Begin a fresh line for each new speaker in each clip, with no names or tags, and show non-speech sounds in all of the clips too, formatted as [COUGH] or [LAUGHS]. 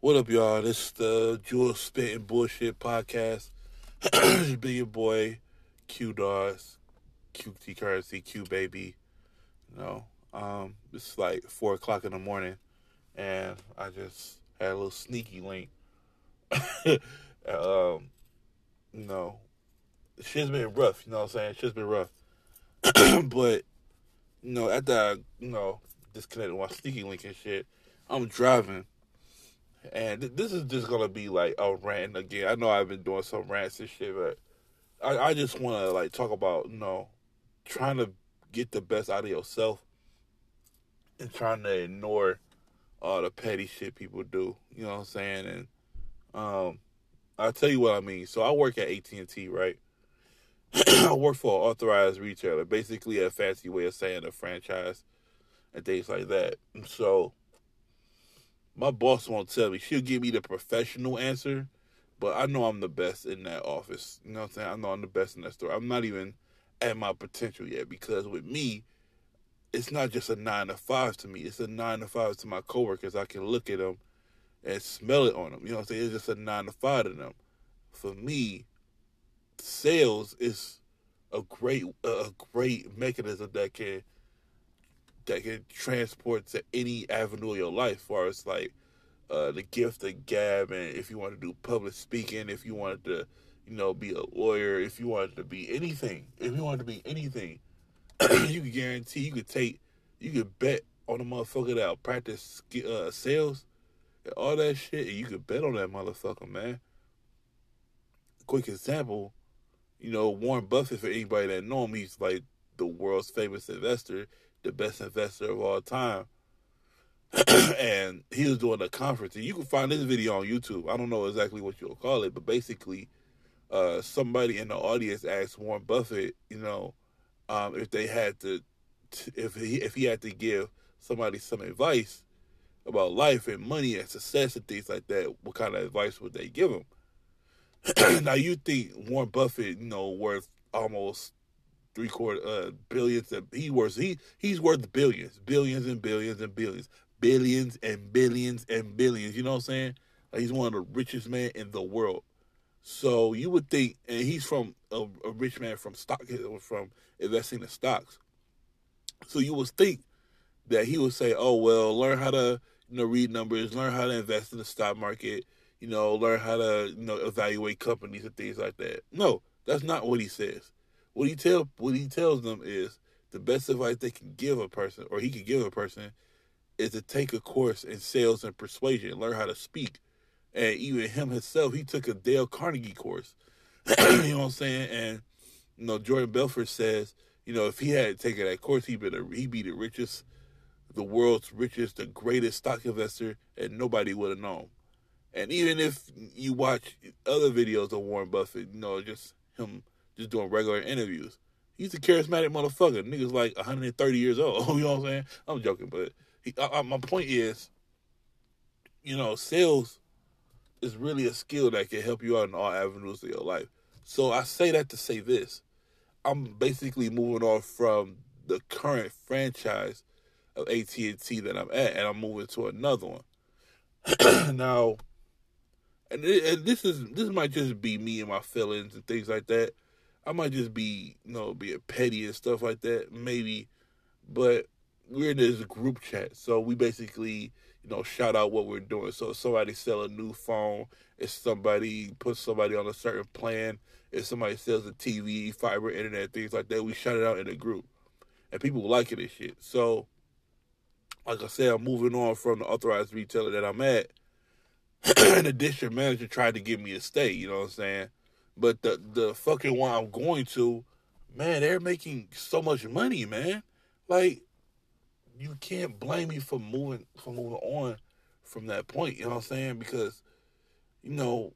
What up, y'all? This is the Jewel Spitting Bullshit podcast. [CLEARS THROAT] be your boy, Q Dawes, QT Currency, Q Baby. You know, um, it's like four o'clock in the morning, and I just had a little sneaky link. [LAUGHS] um, you know, shit's been rough. You know what I'm saying? Shit's been rough. [CLEARS THROAT] but you know, after I, you know, disconnected my sneaky link and shit, I'm driving and this is just gonna be like a rant again. I know I've been doing some rants and shit, but I, I just want to like talk about you know trying to get the best out of yourself and trying to ignore all the petty shit people do. You know what I'm saying? And um, I'll tell you what I mean. So I work at AT and T, right? [CLEARS THROAT] I work for an authorized retailer, basically a fancy way of saying a franchise and things like that. So my boss won't tell me. She'll give me the professional answer, but I know I'm the best in that office. You know what I'm saying? I know I'm the best in that store. I'm not even at my potential yet because with me, it's not just a nine to five to me. It's a nine to five to my coworkers. I can look at them and smell it on them. You know what I'm saying? It's just a nine to five to them. For me, sales is a great a great mechanism that can that can transport to any avenue of your life, far as like uh, the gift of gab, and if you want to do public speaking, if you wanted to, you know, be a lawyer, if you wanted to be anything, if you wanted to be anything, [CLEARS THROAT] you could guarantee you could take, you could bet on a motherfucker that'll practice uh, sales and all that shit, and you could bet on that motherfucker, man. Quick example, you know, Warren Buffett, for anybody that know him, he's like the world's famous investor the best investor of all time. [CLEARS THROAT] and he was doing a conference, and you can find this video on YouTube. I don't know exactly what you'll call it, but basically, uh, somebody in the audience asked Warren Buffett, you know, um, if they had to, if he if he had to give somebody some advice about life and money and success and things like that, what kind of advice would they give him? [CLEARS THROAT] now you think Warren Buffett, you know, worth almost three quarter uh, billions. And he worth he he's worth billions, billions and billions and billions, billions and billions and billions. You know what I'm saying? Like he's one of the richest men in the world. So you would think, and he's from a, a rich man from stock from investing in stocks. So you would think that he would say, "Oh well, learn how to you know read numbers, learn how to invest in the stock market, you know, learn how to you know evaluate companies and things like that." No, that's not what he says. What he tell what he tells them is the best advice they can give a person, or he can give a person, is to take a course in sales and persuasion, learn how to speak. And even him himself, he took a Dale Carnegie course. [CLEARS THROAT] you know what I'm saying? And you know, Jordan Belfort says, you know, if he had taken that course, he'd be the he'd be the richest, the world's richest, the greatest stock investor, and nobody would have known. And even if you watch other videos of Warren Buffett, you know, just him just doing regular interviews. He's a charismatic motherfucker. Nigga's like 130 years old. [LAUGHS] you know what I'm saying? I'm joking, but he, I, I, my point is, you know, sales is really a skill that can help you out in all avenues of your life. So I say that to say this. I'm basically moving off from the current franchise of AT&T that I'm at, and I'm moving to another one. [CLEARS THROAT] now, and, this is this might just be me and my feelings and things like that. I might just be, you know, being petty and stuff like that, maybe. But we're in this group chat, so we basically, you know, shout out what we're doing. So if somebody sell a new phone, if somebody puts somebody on a certain plan, if somebody sells a TV, fiber, internet, things like that, we shout it out in the group, and people like it and shit. So, like I said, I'm moving on from the authorized retailer that I'm at, [CLEARS THROAT] and the district manager tried to get me to stay. You know what I'm saying? But the the fucking one I'm going to, man, they're making so much money, man. Like, you can't blame me for moving for moving on from that point. You know what I'm saying? Because, you know,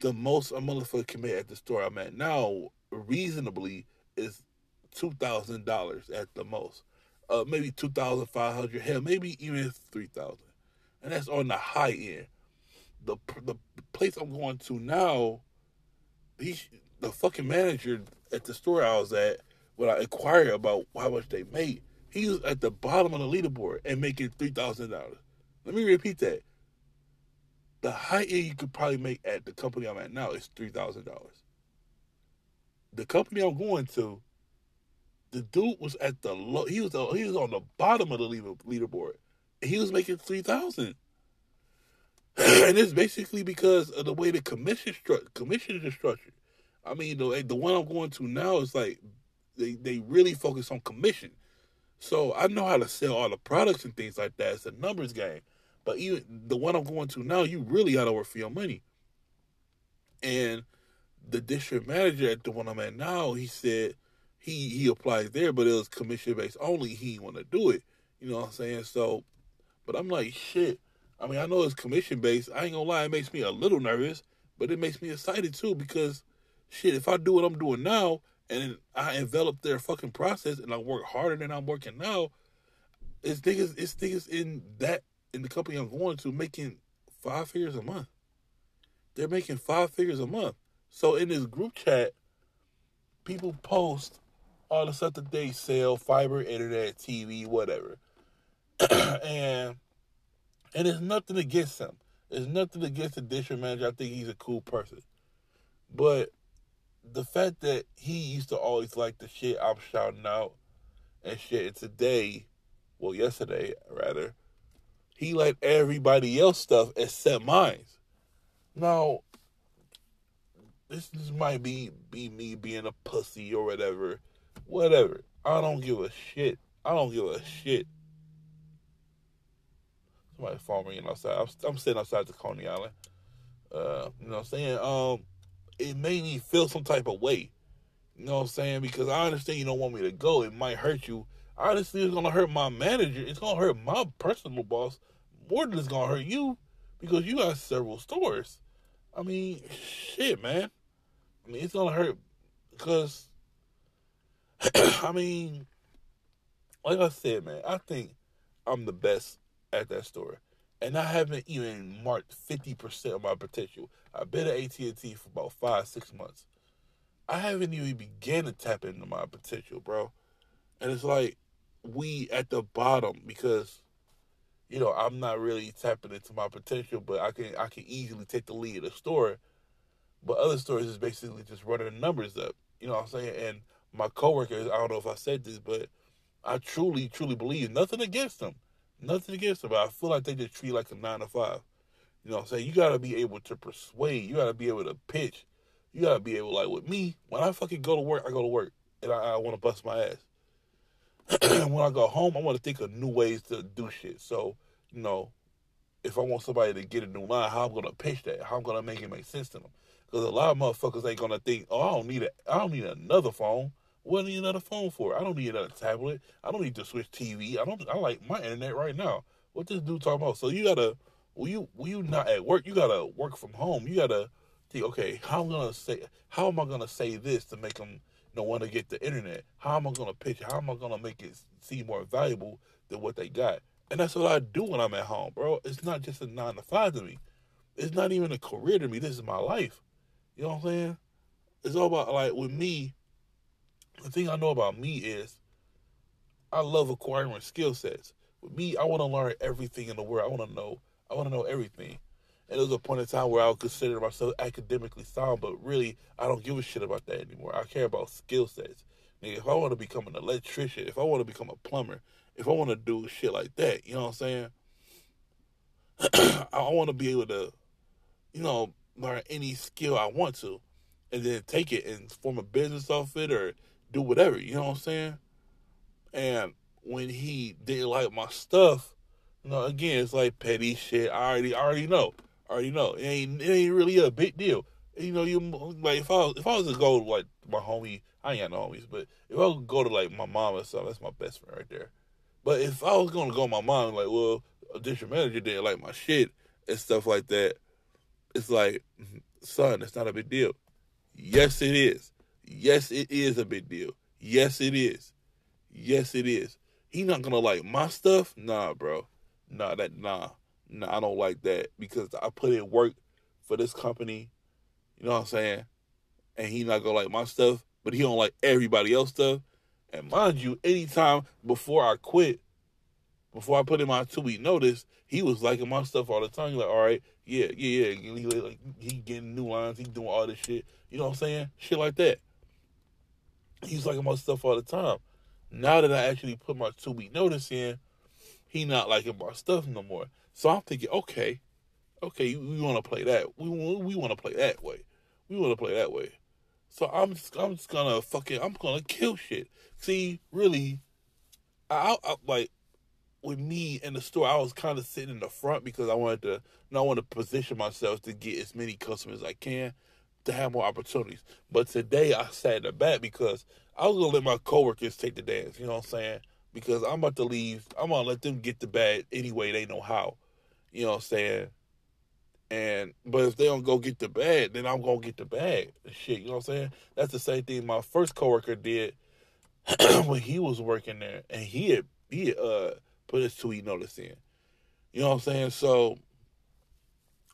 the most a motherfucker can make at the store I'm at now, reasonably, is two thousand dollars at the most. Uh, maybe two thousand five hundred. Hell, maybe even three thousand, and that's on the high end. The the place I'm going to now he the fucking manager at the store I was at when I inquired about how much they made, he was at the bottom of the leaderboard and making three thousand dollars. Let me repeat that. The high you could probably make at the company I'm at now is three thousand dollars. The company I'm going to, the dude was at the low. He was he was on the bottom of the leader, leaderboard. He was making three thousand, [CLEARS THROAT] and it's basically because of the way the commission stru- commission is structured. I mean, the the one I'm going to now is like they they really focus on commission. So I know how to sell all the products and things like that. It's a numbers game. But even the one I'm going to now, you really got to work for your money. And the district manager at the one I'm at now, he said he he applied there, but it was commission based only. He want to do it. You know what I'm saying? So, but I'm like shit. I mean, I know it's commission based. I ain't gonna lie, it makes me a little nervous, but it makes me excited too because shit, if I do what I'm doing now and I envelop their fucking process and I work harder than I'm working now, it's niggas, it's niggas in that in the company I'm going to making five figures a month. They're making five figures a month. So in this group chat, people post all the stuff that they sell, fiber, internet, TV, whatever. [CLEARS THROAT] and and it's nothing against him. It's nothing against the district manager. I think he's a cool person. But the fact that he used to always like the shit I'm shouting out and shit, and today, well, yesterday rather, he liked everybody else stuff except mine. Now, this, this might be be me being a pussy or whatever, whatever. I don't give a shit. I don't give a shit. Somebody phone ringing outside. I'm, I'm sitting outside the Coney Island. Uh, you know what I'm saying? Um, it made me feel some type of way. You know what I'm saying? Because I understand you don't want me to go. It might hurt you. Honestly, it's gonna hurt my manager. It's gonna hurt my personal boss more than it's gonna hurt you because you got several stores. I mean, shit, man. I mean, it's gonna hurt because [CLEARS THROAT] I mean, like I said, man, I think I'm the best at that store, and I haven't even marked fifty percent of my potential. I've been at AT and T for about five, six months. I haven't even began to tap into my potential, bro. And it's like we at the bottom because you know I'm not really tapping into my potential, but I can I can easily take the lead of the store. But other stores is basically just running the numbers up. You know what I'm saying? And my coworkers, I don't know if I said this, but I truly, truly believe nothing against them. Nothing against them, but I feel like they just treat like a nine to five. You know what I'm saying? You gotta be able to persuade, you gotta be able to pitch, you gotta be able like with me, when I fucking go to work, I go to work. And I, I wanna bust my ass. And [CLEARS THROAT] when I go home, I wanna think of new ways to do shit. So, you know, if I want somebody to get a new line, how I'm gonna pitch that, how I'm gonna make it make sense to them. Because a lot of motherfuckers ain't gonna think, oh, I don't need a, I don't need another phone. What do I need another phone for? I don't need another tablet. I don't need to switch TV. I don't. I like my internet right now. What this dude talking about? So you gotta, when you when you not at work, you gotta work from home. You gotta think, okay, how am I gonna say, how am I gonna say this to make them, you know, want to get the internet? How am I gonna pitch? How am I gonna make it seem more valuable than what they got? And that's what I do when I'm at home, bro. It's not just a nine to five to me. It's not even a career to me. This is my life. You know what I'm saying? It's all about like with me. The thing I know about me is I love acquiring skill sets. With me, I want to learn everything in the world. I want to know. I want to know everything. And there was a point in time where I would consider myself academically sound, but really, I don't give a shit about that anymore. I care about skill sets. Nigga, if I want to become an electrician, if I want to become a plumber, if I want to do shit like that, you know what I'm saying? [CLEARS THROAT] I want to be able to, you know, learn any skill I want to, and then take it and form a business off it or do whatever. You know what I'm saying? And when he didn't like my stuff, you know, again, it's like petty shit. I already, I already know. I already know. It ain't, it ain't really a big deal. You know, you like if I was, if I was to go to like my homie, I ain't got no homies, but if I would go to like my mom or something, that's my best friend right there. But if I was gonna go to my mom, like, well, a district manager didn't like my shit and stuff like that, it's like, mm-hmm, son, it's not a big deal. Yes, it is. Yes, it is a big deal. Yes, it is. Yes, it is. He not gonna like my stuff? Nah, bro. Nah, that nah. Nah, I don't like that because I put in work for this company. You know what I'm saying? And he not gonna like my stuff, but he don't like everybody else stuff. And mind you, anytime before I quit, before I put in my two week notice, he was liking my stuff all the time. He's like, all right, yeah, yeah, yeah. He, like, he getting new lines, he doing all this shit. You know what I'm saying? Shit like that. He's liking my stuff all the time. Now that I actually put my two week notice in, he not liking my stuff no more. So I'm thinking, okay, okay, we want to play that. We we want to play that way. We want to play that way. So I'm just I'm just gonna fucking I'm gonna kill shit. See, really, I, I like with me in the store, I was kind of sitting in the front because I wanted to, you know, I want to position myself to get as many customers as I can to have more opportunities. But today I sat in the back because I was gonna let my coworkers take the dance. You know what I'm saying? Because I'm about to leave. I'm gonna let them get the bag anyway. they know how. You know what I'm saying? And but if they don't go get the bag, then I'm gonna get the bag. Shit, you know what I'm saying? That's the same thing my first coworker did [CLEARS THROAT] when he was working there, and he had he had, uh put his two week notice in. You know what I'm saying? So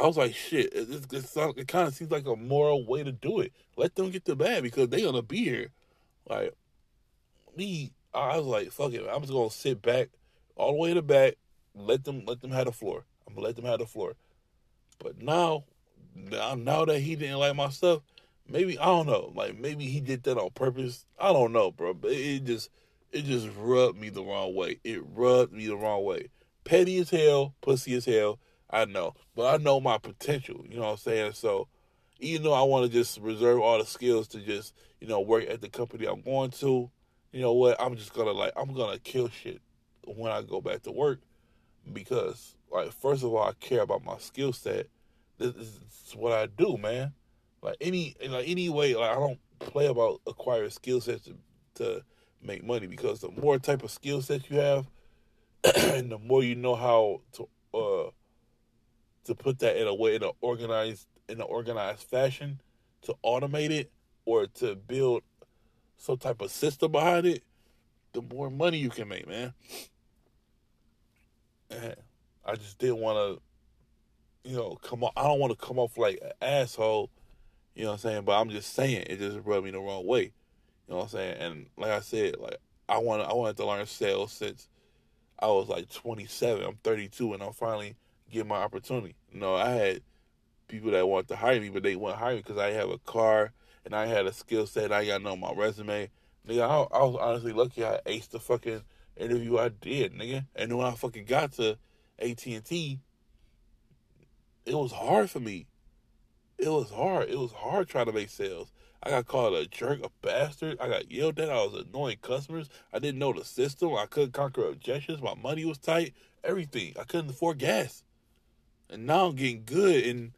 I was like, shit, it, it, it, kind of seems like a moral way to do it. Let them get the bag because they gonna be here. Like me, I was like, fuck it, I'm just gonna sit back all the way to the back, let them let them have the floor. I'm gonna let them have the floor. But now, now, now that he didn't like my stuff, maybe I don't know. Like maybe he did that on purpose. I don't know, bro. But it just it just rubbed me the wrong way. It rubbed me the wrong way. Petty as hell, pussy as hell. I know, but I know my potential. You know what I'm saying? So even though I want to just reserve all the skills to just you know work at the company I'm going to, you know what? I'm just gonna like I'm gonna kill shit when I go back to work because like first of all I care about my skill set. This is what I do, man. Like any like any way, like I don't play about acquiring skill sets to, to make money because the more type of skill sets you have, [CLEARS THROAT] and the more you know how to uh to put that in a way in an organized in an organized fashion to automate it or to build some type of system behind it, the more money you can make, man. And I just didn't want to, you know, come off. I don't want to come off like an asshole, you know what I'm saying? But I'm just saying it just rubbed me the wrong way. You know what I'm saying? And like I said, like I want I wanted to learn sales since I was like 27. I'm 32, and I'm finally getting my opportunity. You know, I had people that wanted to hire me, but they wouldn't hire me because I have a car and I had a skill set. I got know my resume. Nigga, I, I was honestly lucky. I aced the fucking interview I did, nigga. And when I fucking got to AT and T, it was hard for me. It was hard. It was hard trying to make sales. I got called a jerk, a bastard. I got yelled at. I was annoying customers. I didn't know the system. I couldn't conquer objections. My money was tight. Everything. I couldn't afford gas. And now I'm getting good and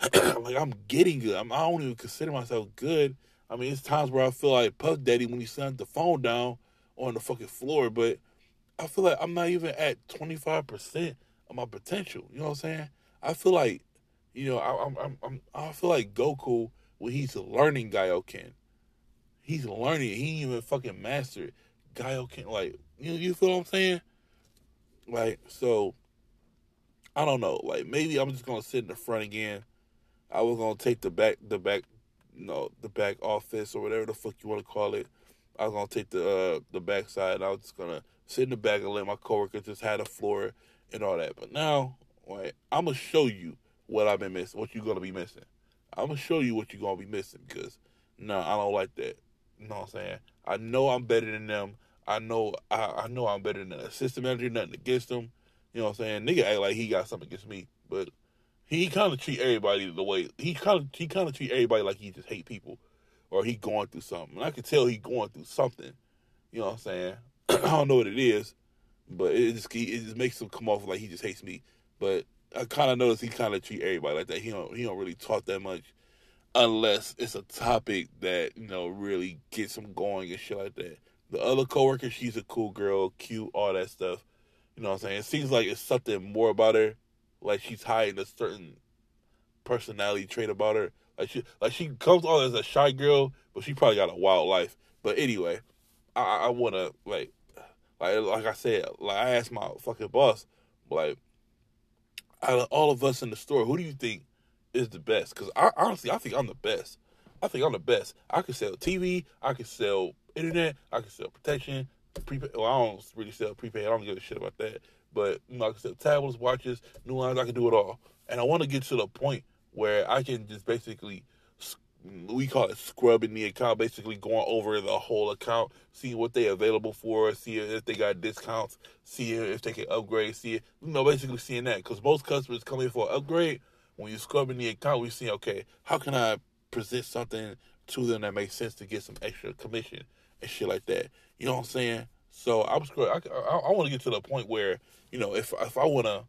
[CLEARS THROAT] like I'm getting good. I'm, I don't even consider myself good. I mean, it's times where I feel like Puff Daddy when he sent the phone down on the fucking floor, but I feel like I'm not even at 25% of my potential. You know what I'm saying? I feel like, you know, I, I'm, I'm, I'm I feel like Goku when he's learning Kaioken. He's learning. He even fucking mastered Kaioken. Like, you you feel what I'm saying? Like, so I don't know. Like, maybe I'm just gonna sit in the front again. I was gonna take the back, the back, you know, the back office or whatever the fuck you want to call it. I was gonna take the uh, the back side. I was just gonna sit in the back and let my coworkers just have the floor and all that. But now, like, I'm gonna show you what I've been missing, what you're gonna be missing. I'm gonna show you what you're gonna be missing because no, I don't like that. You know what I'm saying? I know I'm better than them. I know I, I know I'm better than the assistant manager, nothing against them. You know what I'm saying? Nigga act like he got something against me, but he kind of treat everybody the way he kind of he kind of treat everybody like he just hate people or he going through something. And I can tell he going through something. You know what I'm saying? [CLEARS THROAT] I don't know what it is, but it just it just makes him come off like he just hates me. But I kind of notice he kind of treat everybody like that. He don't he don't really talk that much unless it's a topic that you know really gets him going and shit like that. The other coworker, she's a cool girl, cute, all that stuff. You know what I'm saying? It seems like it's something more about her, like she's hiding a certain personality trait about her. Like she like she comes on as a shy girl, but she probably got a wild life. But anyway, I, I wanna like like like I said, like I asked my fucking boss, like out of all of us in the store, who do you think is the best? Because I honestly, I think I'm the best. I think I'm the best. I can sell TV, I can sell internet, I can sell protection, prepaid. Well, I don't really sell prepaid. I don't give a shit about that. But you know, I can sell tablets, watches, new lines. I can do it all, and I want to get to the point where I can just basically we call it scrubbing the account, basically going over the whole account, seeing what they available for, seeing if they got discounts, see if they can upgrade, see you know, basically seeing that because most customers come in for an upgrade. When you're scrubbing the account, we see okay, how can I present something to them that makes sense to get some extra commission and shit like that. You know what I'm saying? So I'm I, I, I want to get to the point where you know if if I want to.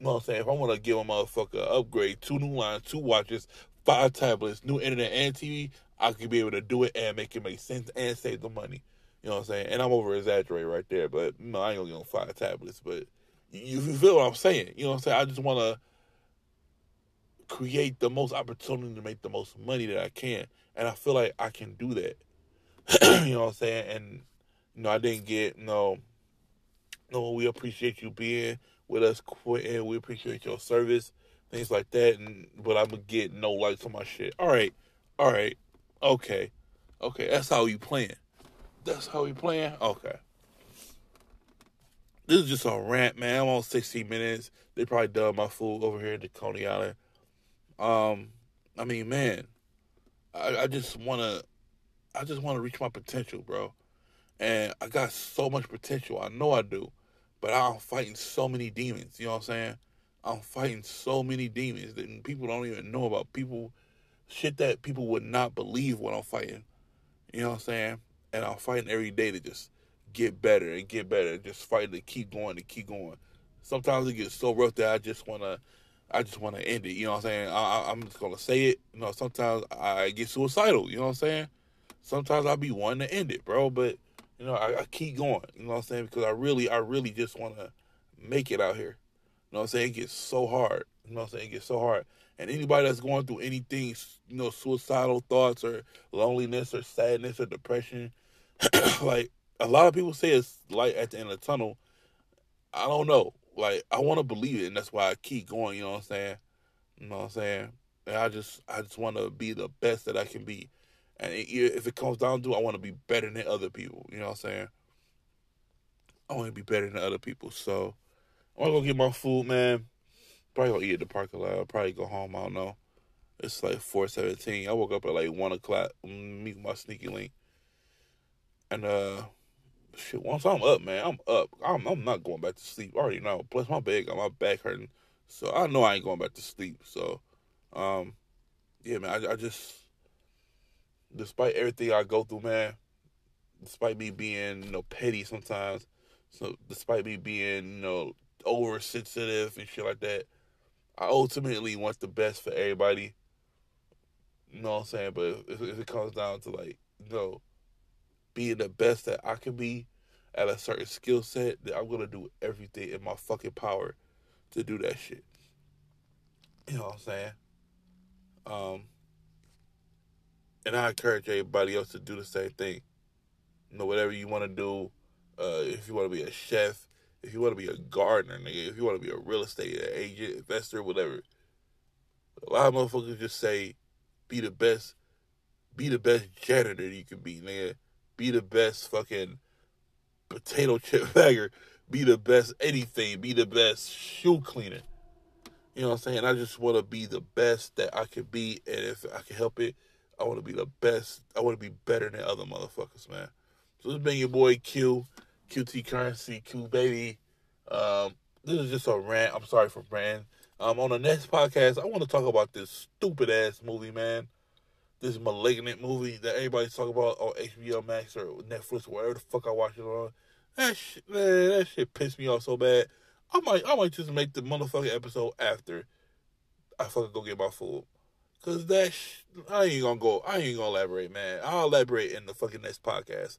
You know what I'm saying? If I want to give a motherfucker upgrade, two new lines, two watches, five tablets, new internet and TV, I could be able to do it and make it make sense and save the money. You know what I'm saying? And I'm over exaggerating right there, but no, I ain't gonna get on five tablets. But you, you feel what I'm saying? You know what I'm saying? I just want to create the most opportunity to make the most money that I can, and I feel like I can do that. [CLEARS THROAT] you know what I'm saying? And you know, I didn't get no. No, we appreciate you being with us, quitting, We appreciate your service things like that. And but I'm gonna get no likes on my shit. All right, all right, okay, okay. That's how you playing. That's how you playing. Okay. This is just a rant, man. I'm on 16 minutes. They probably done my food over here at Coney Island. Um, I mean, man, I, I just wanna, I just wanna reach my potential, bro. And I got so much potential. I know I do, but I'm fighting so many demons. You know what I'm saying? I'm fighting so many demons that people don't even know about. People, shit that people would not believe what I'm fighting. You know what I'm saying? And I'm fighting every day to just get better and get better. Just fighting to keep going to keep going. Sometimes it gets so rough that I just wanna, I just wanna end it. You know what I'm saying? I, am just gonna say it. You know, sometimes I get suicidal. You know what I'm saying? Sometimes I be wanting to end it, bro. But you know, I, I keep going. You know what I'm saying? Because I really, I really just wanna make it out here. You know what I'm saying? It gets so hard. You know what I'm saying? It gets so hard. And anybody that's going through anything, you know, suicidal thoughts or loneliness or sadness or depression, [CLEARS THROAT] like a lot of people say it's light at the end of the tunnel. I don't know. Like I want to believe it, and that's why I keep going. You know what I'm saying? You know what I'm saying? And I just, I just want to be the best that I can be. And it, if it comes down to, it, I want to be better than other people. You know what I'm saying? I want to be better than other people. So I'm gonna go get my food, man. Probably gonna eat at the parking lot. I'll probably go home. I don't know. It's like four seventeen. I woke up at like one o'clock. Meet my sneaky link. And uh, shit. Once I'm up, man, I'm up. I'm I'm not going back to sleep. I already know. Plus my back, got my back hurting, so I know I ain't going back to sleep. So, um, yeah, man. I, I just, despite everything I go through, man, despite me being you know petty sometimes, so despite me being you know oversensitive and shit like that. I ultimately want the best for everybody. You know what I'm saying? But if, if it comes down to like, you know, being the best that I can be at a certain skill set, then I'm gonna do everything in my fucking power to do that shit. You know what I'm saying? Um, and I encourage everybody else to do the same thing. You know, whatever you want to do, uh, if you want to be a chef, if you want to be a gardener, nigga, if you want to be a real estate agent, investor, whatever. A lot of motherfuckers just say, be the best, be the best janitor you can be, nigga. Be the best fucking potato chip [LAUGHS] bagger. Be the best anything. Be the best shoe cleaner. You know what I'm saying? I just want to be the best that I can be, and if I can help it, I want to be the best. I want to be better than other motherfuckers, man. So this been your boy Q. QT Currency, Q Baby. Um, this is just a rant. I'm sorry for brand. Um, on the next podcast, I want to talk about this stupid ass movie, man. This malignant movie that everybody's talking about on HBO Max or Netflix, or wherever the fuck I watch it on. That shit, man, that shit pissed me off so bad. I might, I might just make the motherfucking episode after I fucking go get my food. Cause that, sh- I ain't gonna go. I ain't gonna elaborate, man. I'll elaborate in the fucking next podcast.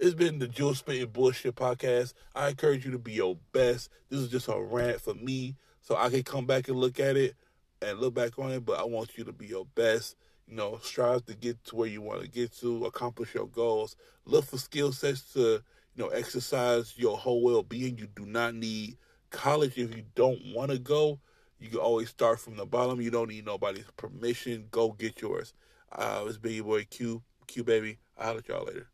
It's been the Jewel Spitting Bullshit podcast. I encourage you to be your best. This is just a rant for me, so I can come back and look at it and look back on it. But I want you to be your best. You know, strive to get to where you want to get to, accomplish your goals. Look for skill sets to, you know, exercise your whole well being. You do not need college if you don't want to go. You can always start from the bottom. You don't need nobody's permission. Go get yours. Uh, it's your boy Q, Q baby. I'll let y'all later.